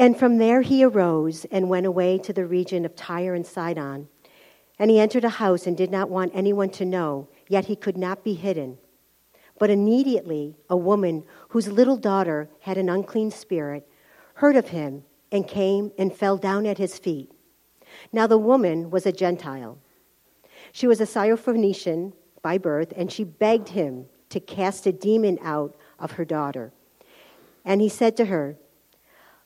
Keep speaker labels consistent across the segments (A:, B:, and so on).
A: And from there he arose and went away to the region of Tyre and Sidon. And he entered a house and did not want anyone to know, yet he could not be hidden. But immediately a woman whose little daughter had an unclean spirit heard of him and came and fell down at his feet. Now the woman was a Gentile. She was a Syrophoenician by birth, and she begged him to cast a demon out of her daughter. And he said to her,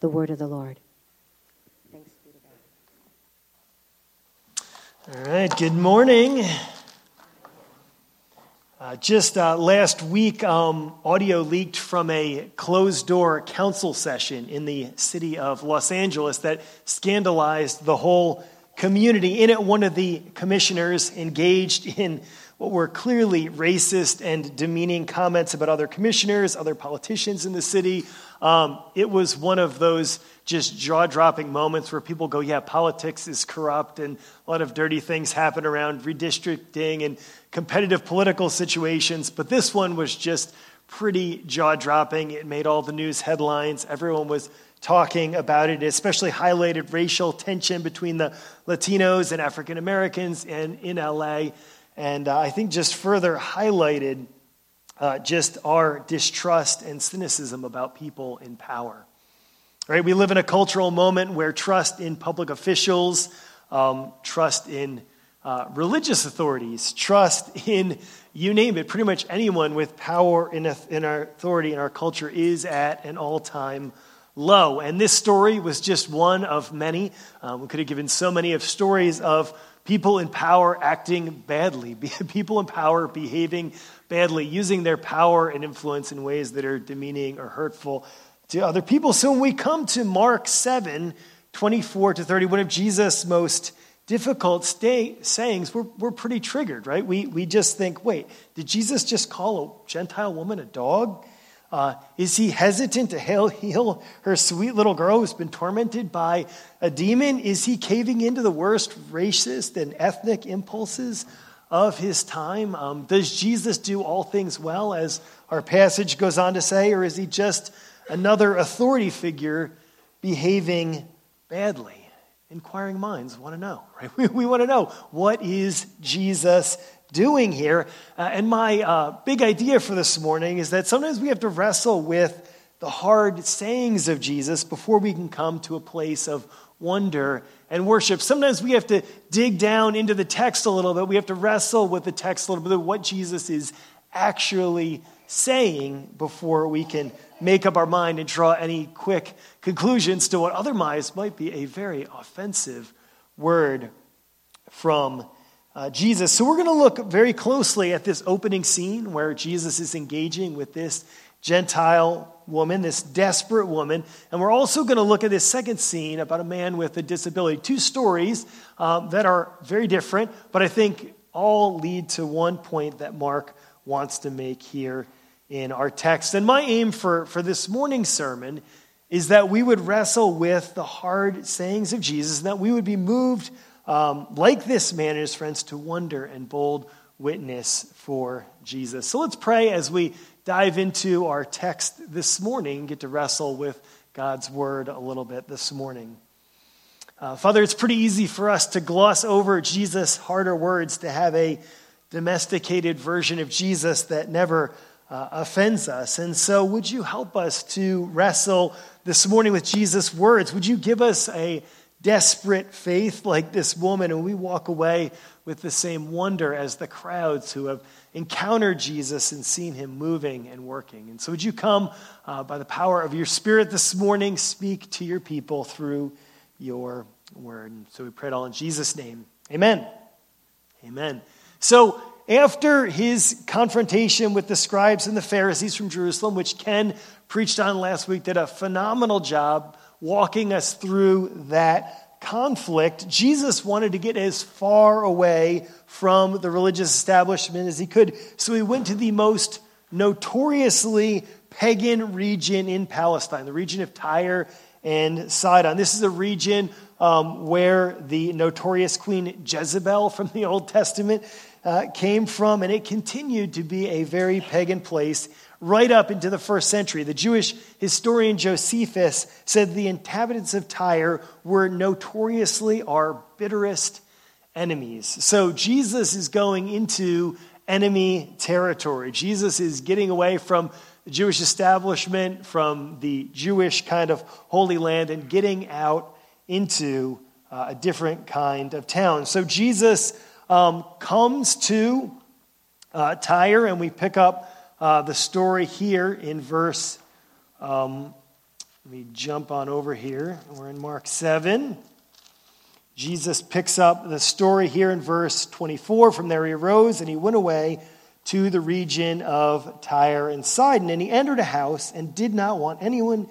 A: The word of the Lord. Thanks be
B: to God. All right, good morning. Uh, just uh, last week, um, audio leaked from a closed door council session in the city of Los Angeles that scandalized the whole community. In it, one of the commissioners engaged in what were clearly racist and demeaning comments about other commissioners, other politicians in the city, um, it was one of those just jaw dropping moments where people go, yeah, politics is corrupt and a lot of dirty things happen around redistricting and competitive political situations. But this one was just pretty jaw dropping. It made all the news headlines. Everyone was talking about it. It especially highlighted racial tension between the Latinos and African Americans and in LA. And uh, I think just further highlighted uh, just our distrust and cynicism about people in power. Right? We live in a cultural moment where trust in public officials, um, trust in uh, religious authorities, trust in you name it, pretty much anyone with power in, a, in our authority in our culture is at an all time low. And this story was just one of many. Um, we could have given so many of stories of people in power acting badly, people in power behaving badly, using their power and influence in ways that are demeaning or hurtful to other people. So when we come to Mark 7 24 to 30, one of Jesus' most difficult stay, sayings, we're, we're pretty triggered, right? We, we just think, wait, did Jesus just call a Gentile woman a dog? Uh, is he hesitant to heal, heal her sweet little girl who's been tormented by a demon? Is he caving into the worst racist and ethnic impulses of his time? Um, does Jesus do all things well, as our passage goes on to say, or is he just another authority figure behaving badly? Inquiring minds want to know, right? We, we want to know what is Jesus doing here? Uh, and my uh, big idea for this morning is that sometimes we have to wrestle with the hard sayings of Jesus before we can come to a place of wonder and worship. Sometimes we have to dig down into the text a little bit. We have to wrestle with the text a little bit, what Jesus is actually saying before we can make up our mind and draw any quick conclusions to what otherwise might be a very offensive word from uh, Jesus. So we're going to look very closely at this opening scene where Jesus is engaging with this Gentile woman, this desperate woman. And we're also going to look at this second scene about a man with a disability. Two stories um, that are very different, but I think all lead to one point that Mark wants to make here in our text. And my aim for, for this morning's sermon is that we would wrestle with the hard sayings of Jesus and that we would be moved, um, like this man and his friends, to wonder and bold witness for Jesus. So let's pray as we dive into our text this morning, get to wrestle with God's word a little bit this morning. Uh, Father, it's pretty easy for us to gloss over Jesus' harder words, to have a domesticated version of Jesus that never uh, offends us. And so, would you help us to wrestle this morning with Jesus' words? Would you give us a desperate faith like this woman and we walk away with the same wonder as the crowds who have encountered Jesus and seen him moving and working. And so, would you come uh, by the power of your Spirit this morning, speak to your people through your word? And so, we pray it all in Jesus' name. Amen. Amen. So, after his confrontation with the scribes and the Pharisees from Jerusalem, which Ken preached on last week, did a phenomenal job walking us through that conflict. Jesus wanted to get as far away from the religious establishment as he could. So he went to the most notoriously pagan region in Palestine, the region of Tyre and Sidon. This is a region um, where the notorious Queen Jezebel from the Old Testament uh, came from, and it continued to be a very pagan place right up into the first century. The Jewish historian Josephus said the inhabitants of Tyre were notoriously our bitterest enemies. So Jesus is going into enemy territory. Jesus is getting away from the Jewish establishment, from the Jewish kind of holy land, and getting out into uh, a different kind of town. So Jesus um, comes to uh, Tyre, and we pick up uh, the story here in verse. Um, let me jump on over here. We're in Mark 7. Jesus picks up the story here in verse 24. From there he arose and he went away to the region of Tyre and Sidon. And he entered a house and did not want anyone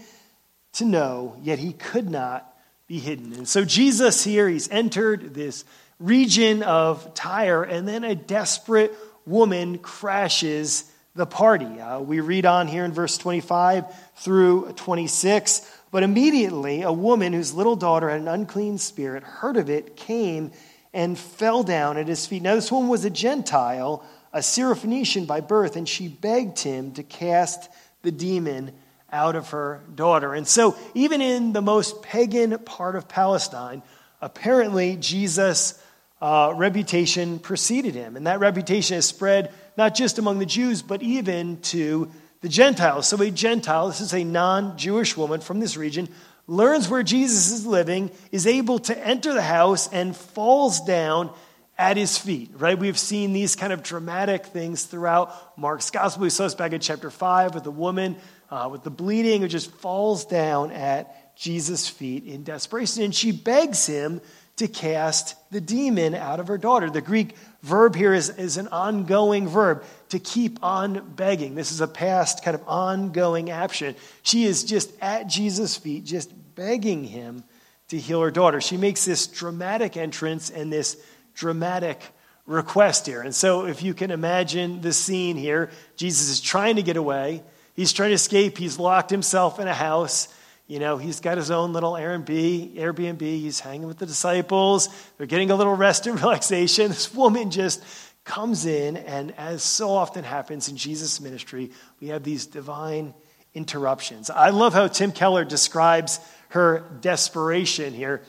B: to know, yet he could not be hidden. And so Jesus here, he's entered this region of Tyre, and then a desperate woman crashes the party. Uh, we read on here in verse 25 through 26. But immediately, a woman whose little daughter had an unclean spirit heard of it, came and fell down at his feet. Now, this woman was a Gentile a Syrophoenician by birth, and she begged him to cast the demon out of her daughter. And so, even in the most pagan part of Palestine, apparently Jesus' uh, reputation preceded him. And that reputation has spread not just among the Jews, but even to the Gentiles. So, a Gentile, this is a non Jewish woman from this region, learns where Jesus is living, is able to enter the house, and falls down at his feet, right? We've seen these kind of dramatic things throughout Mark's gospel. We saw this back in chapter 5 with the woman uh, with the bleeding who just falls down at Jesus' feet in desperation. And she begs him to cast the demon out of her daughter. The Greek verb here is, is an ongoing verb, to keep on begging. This is a past kind of ongoing action. She is just at Jesus' feet, just begging him to heal her daughter. She makes this dramatic entrance and this dramatic request here. And so, if you can imagine the scene here, Jesus is trying to get away. He's trying to escape. He's locked himself in a house. You know, he's got his own little Airbnb. Airbnb. He's hanging with the disciples. They're getting a little rest and relaxation. This woman just comes in, and as so often happens in Jesus' ministry, we have these divine interruptions. I love how Tim Keller describes her desperation here.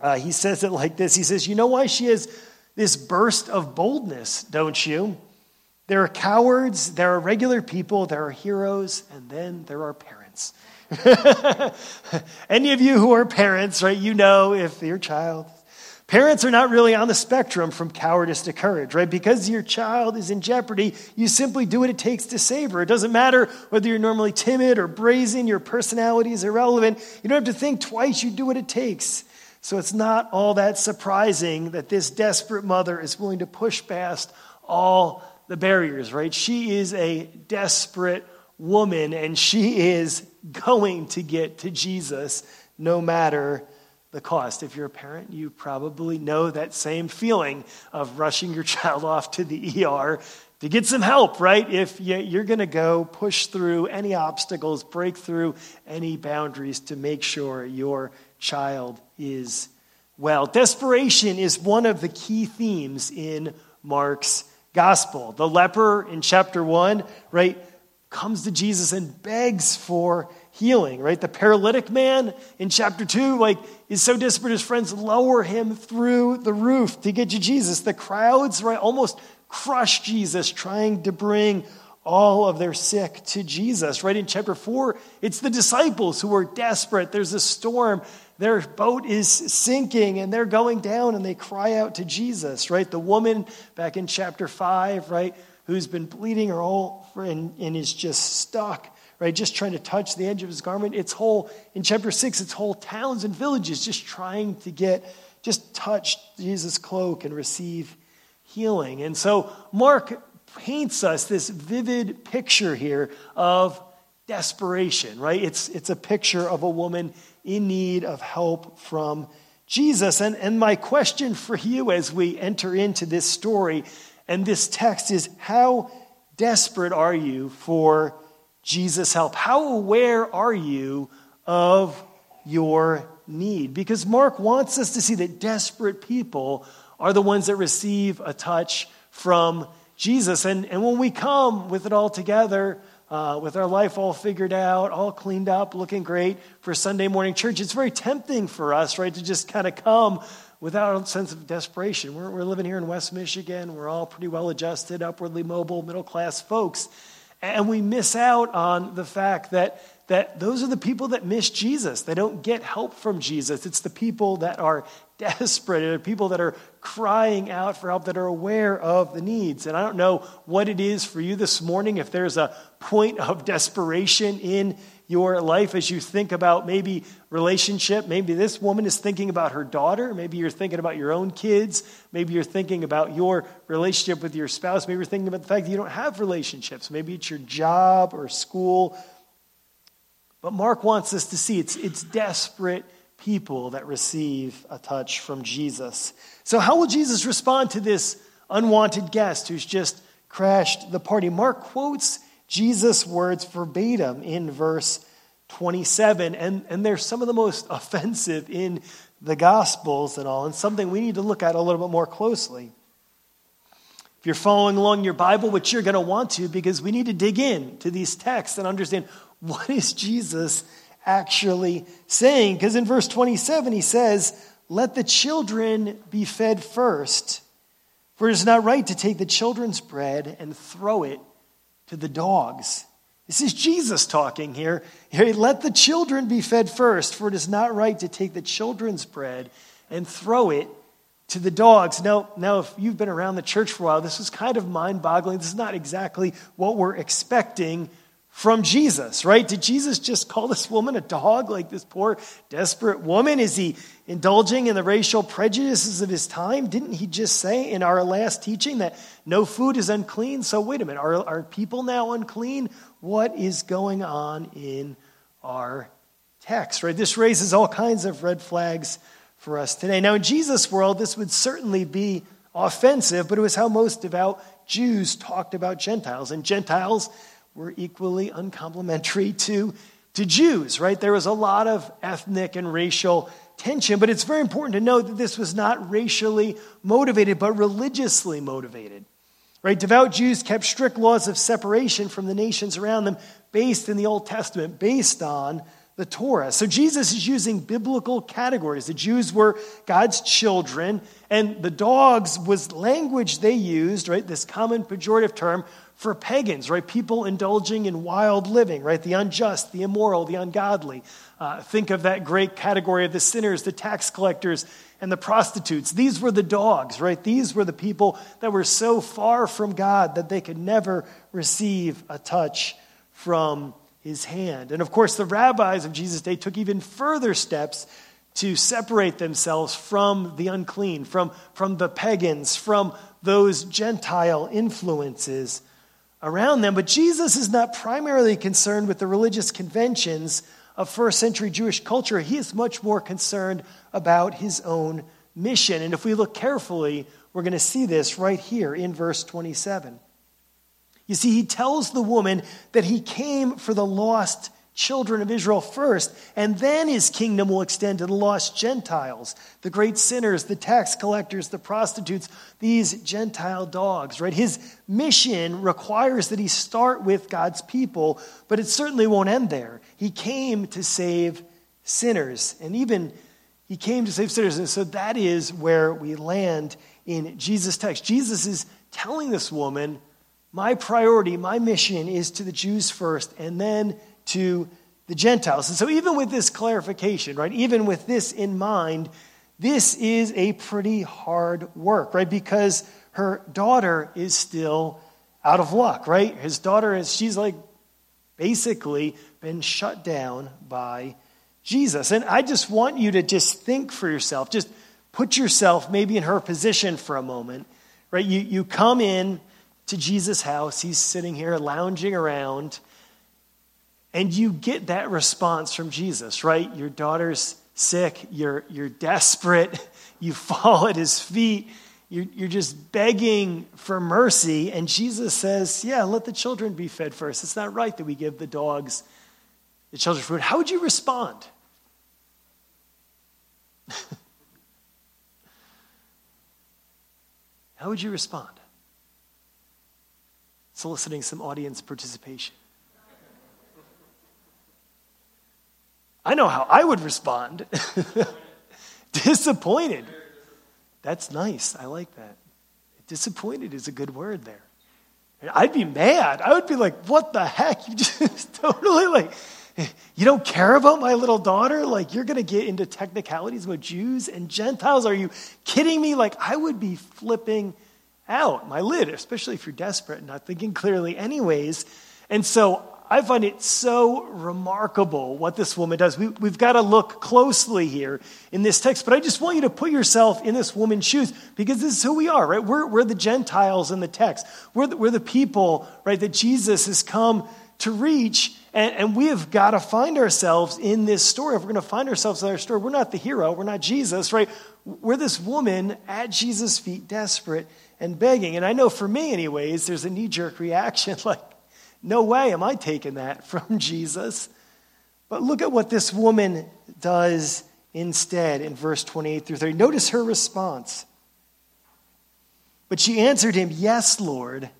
B: Uh, he says it like this He says, You know why she has this burst of boldness, don't you? There are cowards, there are regular people, there are heroes, and then there are parents. Any of you who are parents, right, you know if your child. Parents are not really on the spectrum from cowardice to courage, right? Because your child is in jeopardy, you simply do what it takes to save her. It doesn't matter whether you're normally timid or brazen, your personality is irrelevant. You don't have to think twice, you do what it takes. So it's not all that surprising that this desperate mother is willing to push past all the barriers, right? She is a desperate woman and she is going to get to Jesus no matter the cost. If you're a parent, you probably know that same feeling of rushing your child off to the ER to get some help, right? If you're going to go push through any obstacles, break through any boundaries to make sure your child is well. Desperation is one of the key themes in Mark's gospel. The leper in chapter 1, right, comes to Jesus and begs for healing, right? The paralytic man in chapter 2, like, is so desperate his friends lower him through the roof to get to Jesus. The crowds, right, almost crush Jesus trying to bring all of their sick to Jesus. Right in chapter 4, it's the disciples who are desperate. There's a storm their boat is sinking and they're going down and they cry out to Jesus, right? The woman back in chapter 5, right, who's been bleeding her whole and, and is just stuck, right, just trying to touch the edge of his garment. It's whole, in chapter 6, it's whole towns and villages just trying to get, just touch Jesus' cloak and receive healing. And so Mark paints us this vivid picture here of desperation, right? It's, it's a picture of a woman in need of help from Jesus. And, and my question for you as we enter into this story and this text is how desperate are you for Jesus' help? How aware are you of your need? Because Mark wants us to see that desperate people are the ones that receive a touch from Jesus. And, and when we come with it all together, uh, with our life all figured out, all cleaned up, looking great for Sunday morning church, it's very tempting for us, right, to just kind of come without a sense of desperation. We're, we're living here in West Michigan. We're all pretty well adjusted, upwardly mobile, middle class folks. And we miss out on the fact that, that those are the people that miss Jesus. They don't get help from Jesus. It's the people that are desperate, and people that are crying out for help, that are aware of the needs. And I don't know what it is for you this morning, if there's a point of desperation in your life as you think about maybe relationship. Maybe this woman is thinking about her daughter. Maybe you're thinking about your own kids. Maybe you're thinking about your relationship with your spouse. Maybe you're thinking about the fact that you don't have relationships. Maybe it's your job or school. But Mark wants us to see it's, it's desperate people that receive a touch from Jesus. So, how will Jesus respond to this unwanted guest who's just crashed the party? Mark quotes Jesus' words verbatim in verse 27, and, and they're some of the most offensive in the Gospels and all, and something we need to look at a little bit more closely. If you're following along your Bible, which you're going to want to, because we need to dig in to these texts and understand what is Jesus actually saying. Because in verse 27, he says, Let the children be fed first, for it is not right to take the children's bread and throw it to the dogs. This is Jesus talking here. here. Let the children be fed first, for it is not right to take the children's bread and throw it to the dogs. Now, now, if you've been around the church for a while, this is kind of mind boggling. This is not exactly what we're expecting from Jesus, right? Did Jesus just call this woman a dog, like this poor, desperate woman? Is he indulging in the racial prejudices of his time? Didn't he just say in our last teaching that no food is unclean? So, wait a minute, are, are people now unclean? What is going on in our text, right? This raises all kinds of red flags for us today. Now, in Jesus' world, this would certainly be offensive, but it was how most devout Jews talked about Gentiles. And Gentiles, were equally uncomplimentary to, to Jews, right? There was a lot of ethnic and racial tension, but it's very important to note that this was not racially motivated, but religiously motivated. Right? Devout Jews kept strict laws of separation from the nations around them based in the Old Testament, based on the Torah. So Jesus is using biblical categories. The Jews were God's children, and the dogs was language they used, right? This common pejorative term for pagans, right? People indulging in wild living, right? The unjust, the immoral, the ungodly. Uh, think of that great category of the sinners, the tax collectors, and the prostitutes. These were the dogs, right? These were the people that were so far from God that they could never receive a touch from his hand. And of course, the rabbis of Jesus' day took even further steps to separate themselves from the unclean, from, from the pagans, from those Gentile influences around them. But Jesus is not primarily concerned with the religious conventions of first century Jewish culture. He is much more concerned about his own mission. And if we look carefully, we're going to see this right here in verse 27. You see, he tells the woman that he came for the lost children of Israel first, and then his kingdom will extend to the lost Gentiles, the great sinners, the tax collectors, the prostitutes, these Gentile dogs, right? His mission requires that he start with God's people, but it certainly won't end there. He came to save sinners, and even he came to save sinners, and so that is where we land in Jesus' text. Jesus is telling this woman, my priority, my mission is to the Jews first, and then to the Gentiles. And so, even with this clarification, right, even with this in mind, this is a pretty hard work, right? Because her daughter is still out of luck, right? His daughter is, she's like basically been shut down by Jesus. And I just want you to just think for yourself, just put yourself maybe in her position for a moment, right? You, you come in to Jesus' house, he's sitting here lounging around, and you get that response from Jesus, right? Your daughter's sick, you're, you're desperate, you fall at his feet, you're, you're just begging for mercy. And Jesus says, Yeah, let the children be fed first. It's not right that we give the dogs the children's food. How would you respond? How would you respond? Soliciting some audience participation. I know how I would respond. Disappointed. That's nice. I like that. Disappointed is a good word there. I'd be mad. I would be like, what the heck? You just totally like, you don't care about my little daughter? Like, you're going to get into technicalities about Jews and Gentiles? Are you kidding me? Like, I would be flipping out my lid, especially if you're desperate and not thinking clearly, anyways. And so I find it so remarkable what this woman does. We, have got to look closely here in this text, but I just want you to put yourself in this woman's shoes because this is who we are, right? We're, we're the Gentiles in the text. We're the, we're the people, right, that Jesus has come to reach, and, and we have got to find ourselves in this story. If we're going to find ourselves in our story, we're not the hero, we're not Jesus, right? We're this woman at Jesus' feet, desperate and begging. And I know for me, anyways, there's a knee jerk reaction like, no way am I taking that from Jesus. But look at what this woman does instead in verse 28 through 30. Notice her response. But she answered him, Yes, Lord.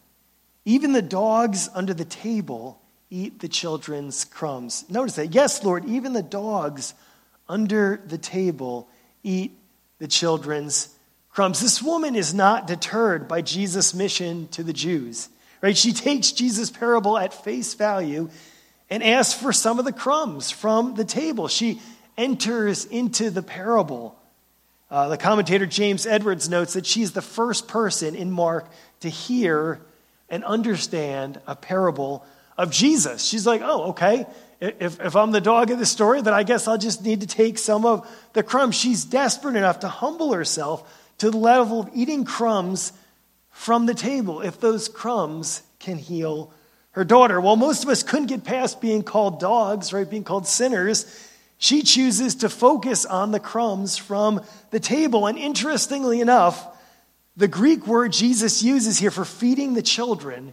B: Even the dogs under the table eat the children's crumbs. Notice that. Yes, Lord, even the dogs under the table eat the children's crumbs. This woman is not deterred by Jesus' mission to the Jews. Right? She takes Jesus' parable at face value and asks for some of the crumbs from the table. She enters into the parable. Uh, the commentator James Edwards notes that she's the first person in Mark to hear and understand a parable of Jesus. She's like, oh, okay. If, if I'm the dog of the story, then I guess I'll just need to take some of the crumbs. She's desperate enough to humble herself to the level of eating crumbs from the table if those crumbs can heal her daughter. While most of us couldn't get past being called dogs, right, being called sinners, she chooses to focus on the crumbs from the table. And interestingly enough, the Greek word Jesus uses here for feeding the children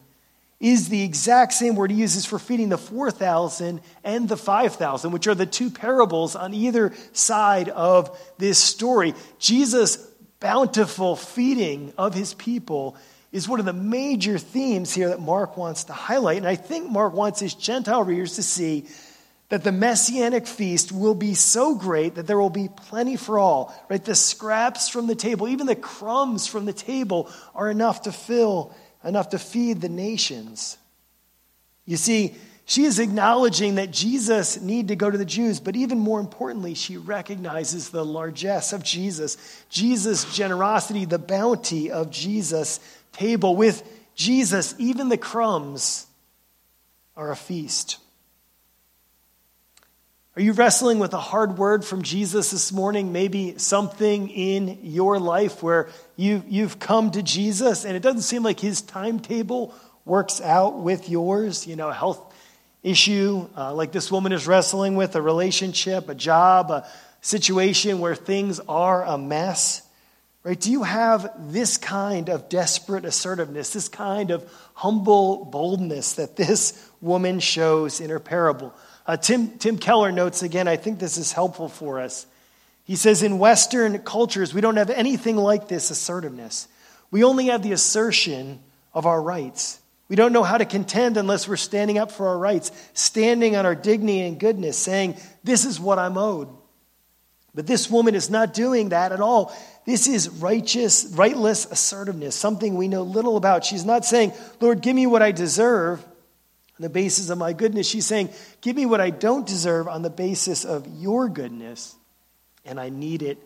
B: is the exact same word he uses for feeding the 4,000 and the 5,000, which are the two parables on either side of this story. Jesus bountiful feeding of his people is one of the major themes here that Mark wants to highlight. And I think Mark wants his Gentile readers to see that the messianic feast will be so great that there will be plenty for all. Right? The scraps from the table, even the crumbs from the table, are enough to fill, enough to feed the nations. You see, she is acknowledging that Jesus need to go to the Jews, but even more importantly, she recognizes the largesse of Jesus, Jesus' generosity, the bounty of Jesus' table. With Jesus, even the crumbs are a feast. Are you wrestling with a hard word from Jesus this morning? Maybe something in your life where you, you've come to Jesus and it doesn't seem like his timetable works out with yours, you know, health issue uh, like this woman is wrestling with, a relationship, a job, a situation where things are a mess, right? Do you have this kind of desperate assertiveness, this kind of humble boldness that this woman shows in her parable? Uh, Tim, Tim Keller notes again, I think this is helpful for us. He says, in Western cultures, we don't have anything like this assertiveness. We only have the assertion of our rights. We don't know how to contend unless we're standing up for our rights, standing on our dignity and goodness, saying, This is what I'm owed. But this woman is not doing that at all. This is righteous, rightless assertiveness, something we know little about. She's not saying, Lord, give me what I deserve on the basis of my goodness. She's saying, Give me what I don't deserve on the basis of your goodness, and I need it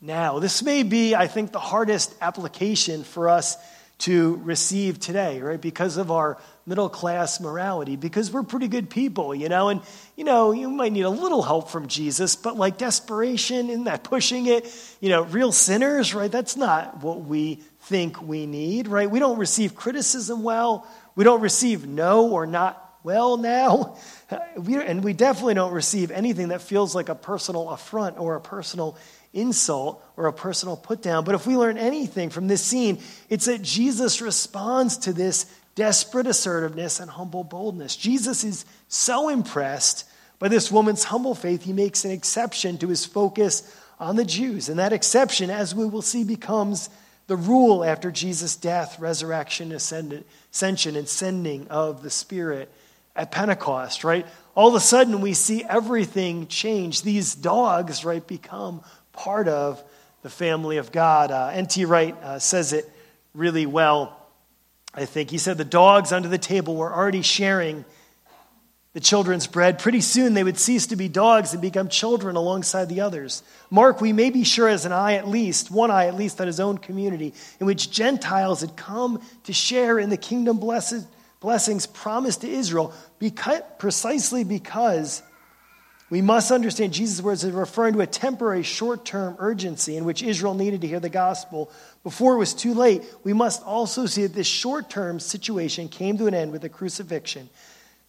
B: now. This may be, I think, the hardest application for us to receive today, right? Because of our middle class morality, because we're pretty good people, you know, and, you know, you might need a little help from Jesus, but like desperation, isn't that pushing it, you know, real sinners, right? That's not what we think we need, right? We don't receive criticism well. We don't receive no or not well now. We, and we definitely don't receive anything that feels like a personal affront or a personal insult or a personal put down. But if we learn anything from this scene, it's that Jesus responds to this desperate assertiveness and humble boldness. Jesus is so impressed by this woman's humble faith, he makes an exception to his focus on the Jews. And that exception, as we will see, becomes the rule after Jesus' death, resurrection, ascension, and sending of the Spirit at Pentecost, right? All of a sudden, we see everything change. These dogs, right, become part of the family of God. Uh, N.T. Wright uh, says it really well, I think. He said the dogs under the table were already sharing the children's bread. Pretty soon they would cease to be dogs and become children alongside the others. Mark, we may be sure, as an eye at least, one eye at least, on his own community, in which Gentiles had come to share in the kingdom blessed, blessings promised to Israel, because, precisely because we must understand Jesus' words as referring to a temporary, short term urgency in which Israel needed to hear the gospel before it was too late. We must also see that this short term situation came to an end with the crucifixion,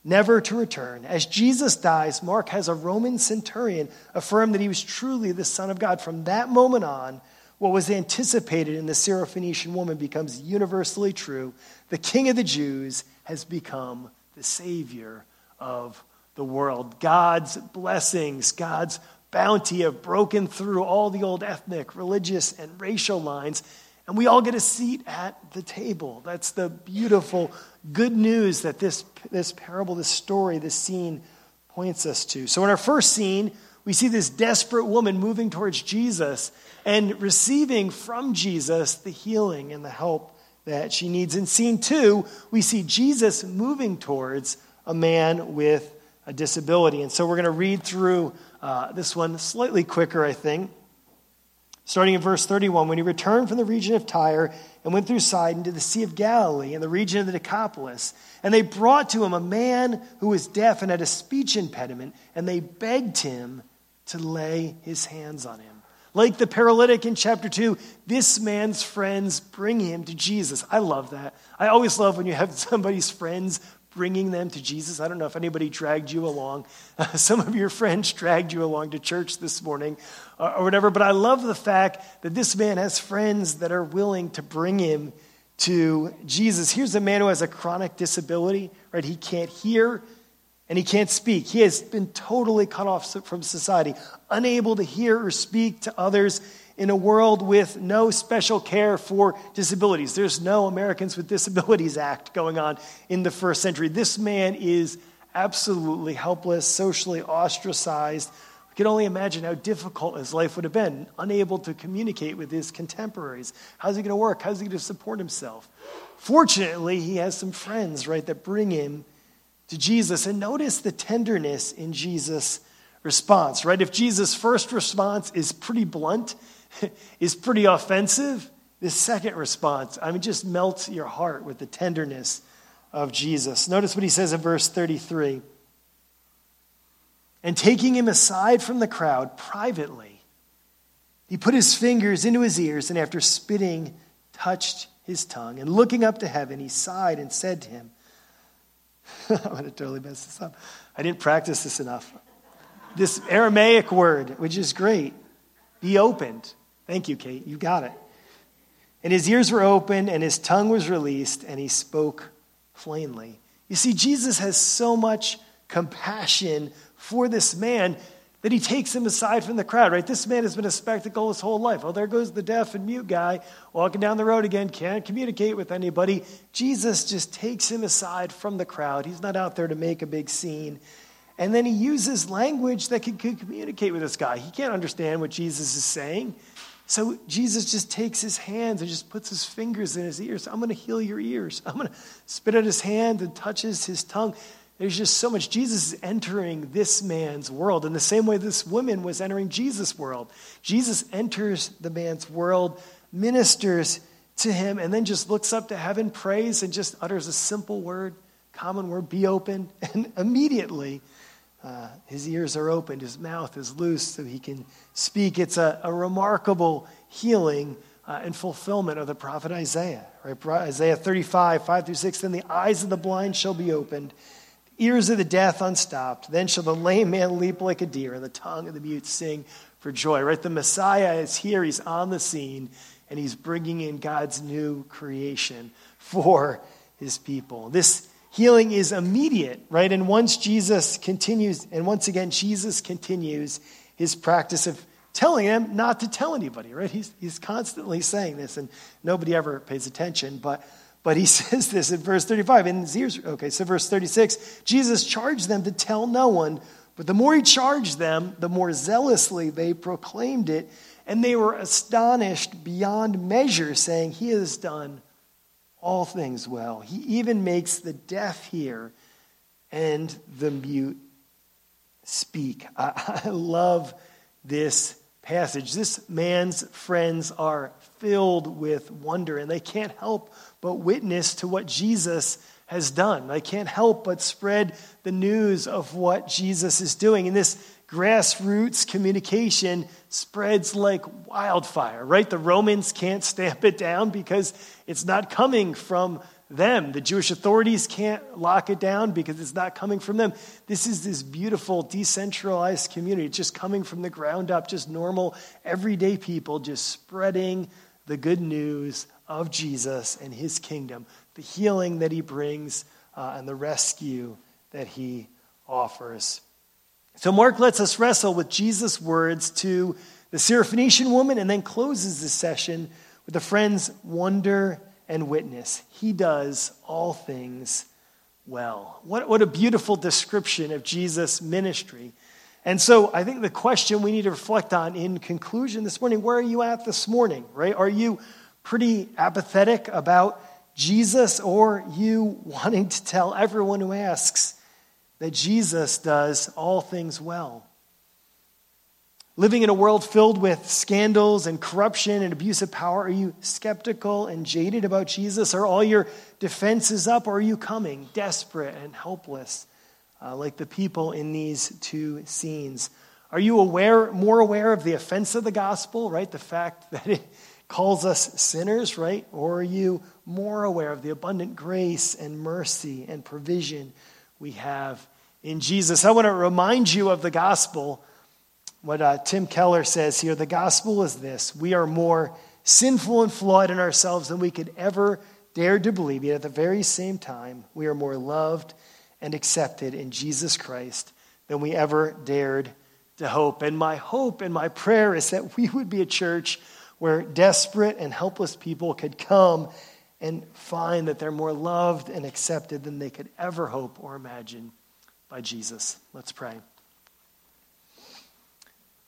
B: never to return. As Jesus dies, Mark has a Roman centurion affirm that he was truly the Son of God. From that moment on, what was anticipated in the Syrophoenician woman becomes universally true. The King of the Jews has become the Savior of the world. God's blessings, God's bounty have broken through all the old ethnic, religious, and racial lines, and we all get a seat at the table. That's the beautiful good news that this, this parable, this story, this scene points us to. So, in our first scene, we see this desperate woman moving towards Jesus and receiving from Jesus the healing and the help that she needs. In scene two, we see Jesus moving towards a man with a disability. And so we're going to read through uh, this one slightly quicker, I think. Starting in verse 31, when he returned from the region of Tyre and went through Sidon to the Sea of Galilee and the region of the Decapolis, and they brought to him a man who was deaf and had a speech impediment, and they begged him to lay his hands on him. Like the paralytic in chapter 2, this man's friends bring him to Jesus. I love that. I always love when you have somebody's friends bringing them to Jesus. I don't know if anybody dragged you along. Uh, some of your friends dragged you along to church this morning uh, or whatever, but I love the fact that this man has friends that are willing to bring him to Jesus. Here's a man who has a chronic disability, right? He can't hear and he can't speak. He has been totally cut off from society, unable to hear or speak to others in a world with no special care for disabilities. There's no Americans with Disabilities Act going on in the first century. This man is absolutely helpless, socially ostracized. We can only imagine how difficult his life would have been, unable to communicate with his contemporaries. How's he going to work? How's he going to support himself? Fortunately, he has some friends, right, that bring him to Jesus. And notice the tenderness in Jesus' response, right? If Jesus' first response is pretty blunt, is pretty offensive, this second response, I mean, just melts your heart with the tenderness of Jesus. Notice what he says in verse 33. And taking him aside from the crowd privately, he put his fingers into his ears and after spitting, touched his tongue. And looking up to heaven, he sighed and said to him, I'm going to totally mess this up. I didn't practice this enough. This Aramaic word, which is great, be opened. Thank you, Kate. You got it. And his ears were opened and his tongue was released and he spoke plainly. You see, Jesus has so much compassion for this man that he takes him aside from the crowd, right? This man has been a spectacle his whole life. Oh, there goes the deaf and mute guy walking down the road again, can't communicate with anybody. Jesus just takes him aside from the crowd. He's not out there to make a big scene. And then he uses language that can, can communicate with this guy. He can't understand what Jesus is saying. So Jesus just takes his hands and just puts his fingers in his ears. I'm going to heal your ears. I'm going to spit at his hand and touches his tongue. There's just so much. Jesus is entering this man's world in the same way this woman was entering Jesus' world. Jesus enters the man's world, ministers to him, and then just looks up to heaven, prays, and just utters a simple word, common word, be open. And immediately, uh, his ears are opened, his mouth is loose so he can speak. It's a, a remarkable healing uh, and fulfillment of the prophet Isaiah. Right? Isaiah 35, 5 through 6. Then the eyes of the blind shall be opened, ears of the deaf unstopped. Then shall the lame man leap like a deer, and the tongue of the mute sing for joy. Right? The Messiah is here, he's on the scene, and he's bringing in God's new creation for his people. This healing is immediate, right? And once Jesus continues, and once again, Jesus continues his practice of telling him not to tell anybody, right? He's, he's constantly saying this, and nobody ever pays attention. But, but he says this in verse 35. In his ears, okay, so verse 36 Jesus charged them to tell no one, but the more he charged them, the more zealously they proclaimed it, and they were astonished beyond measure, saying, He has done all things well. He even makes the deaf hear and the mute speak. I, I love this passage. This man's friends are filled with wonder, and they can't help but witness to what Jesus has done. They can't help but spread the news of what Jesus is doing. And this grassroots communication spreads like wildfire, right? The Romans can't stamp it down because it's not coming from them. The Jewish authorities can't lock it down because it's not coming from them. This is this beautiful, decentralized community, It's just coming from the ground up, just normal, everyday people just spreading the good news of Jesus and his kingdom, the healing that he brings, uh, and the rescue that he offers. So, Mark lets us wrestle with Jesus' words to the Syrophoenician woman and then closes the session with the friend's wonder and witness. He does all things well. What, what a beautiful description of Jesus' ministry. And so I think the question we need to reflect on in conclusion this morning where are you at this morning, right? Are you pretty apathetic about Jesus or you wanting to tell everyone who asks that Jesus does all things well? Living in a world filled with scandals and corruption and abuse of power, are you skeptical and jaded about Jesus? Are all your defenses up? Or are you coming desperate and helpless uh, like the people in these two scenes? Are you aware, more aware of the offense of the gospel, right? The fact that it calls us sinners, right? Or are you more aware of the abundant grace and mercy and provision we have in Jesus? I want to remind you of the gospel what uh, Tim Keller says here the gospel is this we are more sinful and flawed in ourselves than we could ever dare to believe, yet at the very same time, we are more loved and accepted in Jesus Christ than we ever dared to hope. And my hope and my prayer is that we would be a church where desperate and helpless people could come and find that they're more loved and accepted than they could ever hope or imagine by Jesus. Let's pray.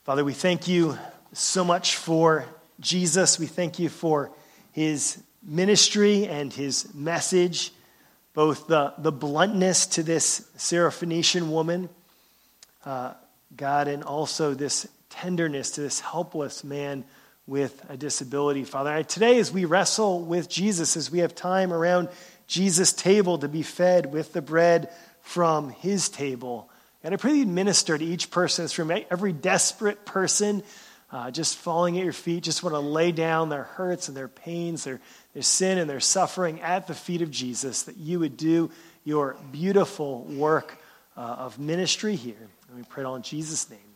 B: Father, we thank you so much for Jesus. We thank you for his ministry and his message, both the, the bluntness to this Syrophoenician woman, uh, God, and also this tenderness to this helpless man with a disability, Father. Today, as we wrestle with Jesus, as we have time around Jesus' table to be fed with the bread from his table, and I pray you'd minister to each person in this room, every desperate person uh, just falling at your feet, just want to lay down their hurts and their pains, their, their sin and their suffering at the feet of Jesus, that you would do your beautiful work uh, of ministry here. And we pray it all in Jesus' name.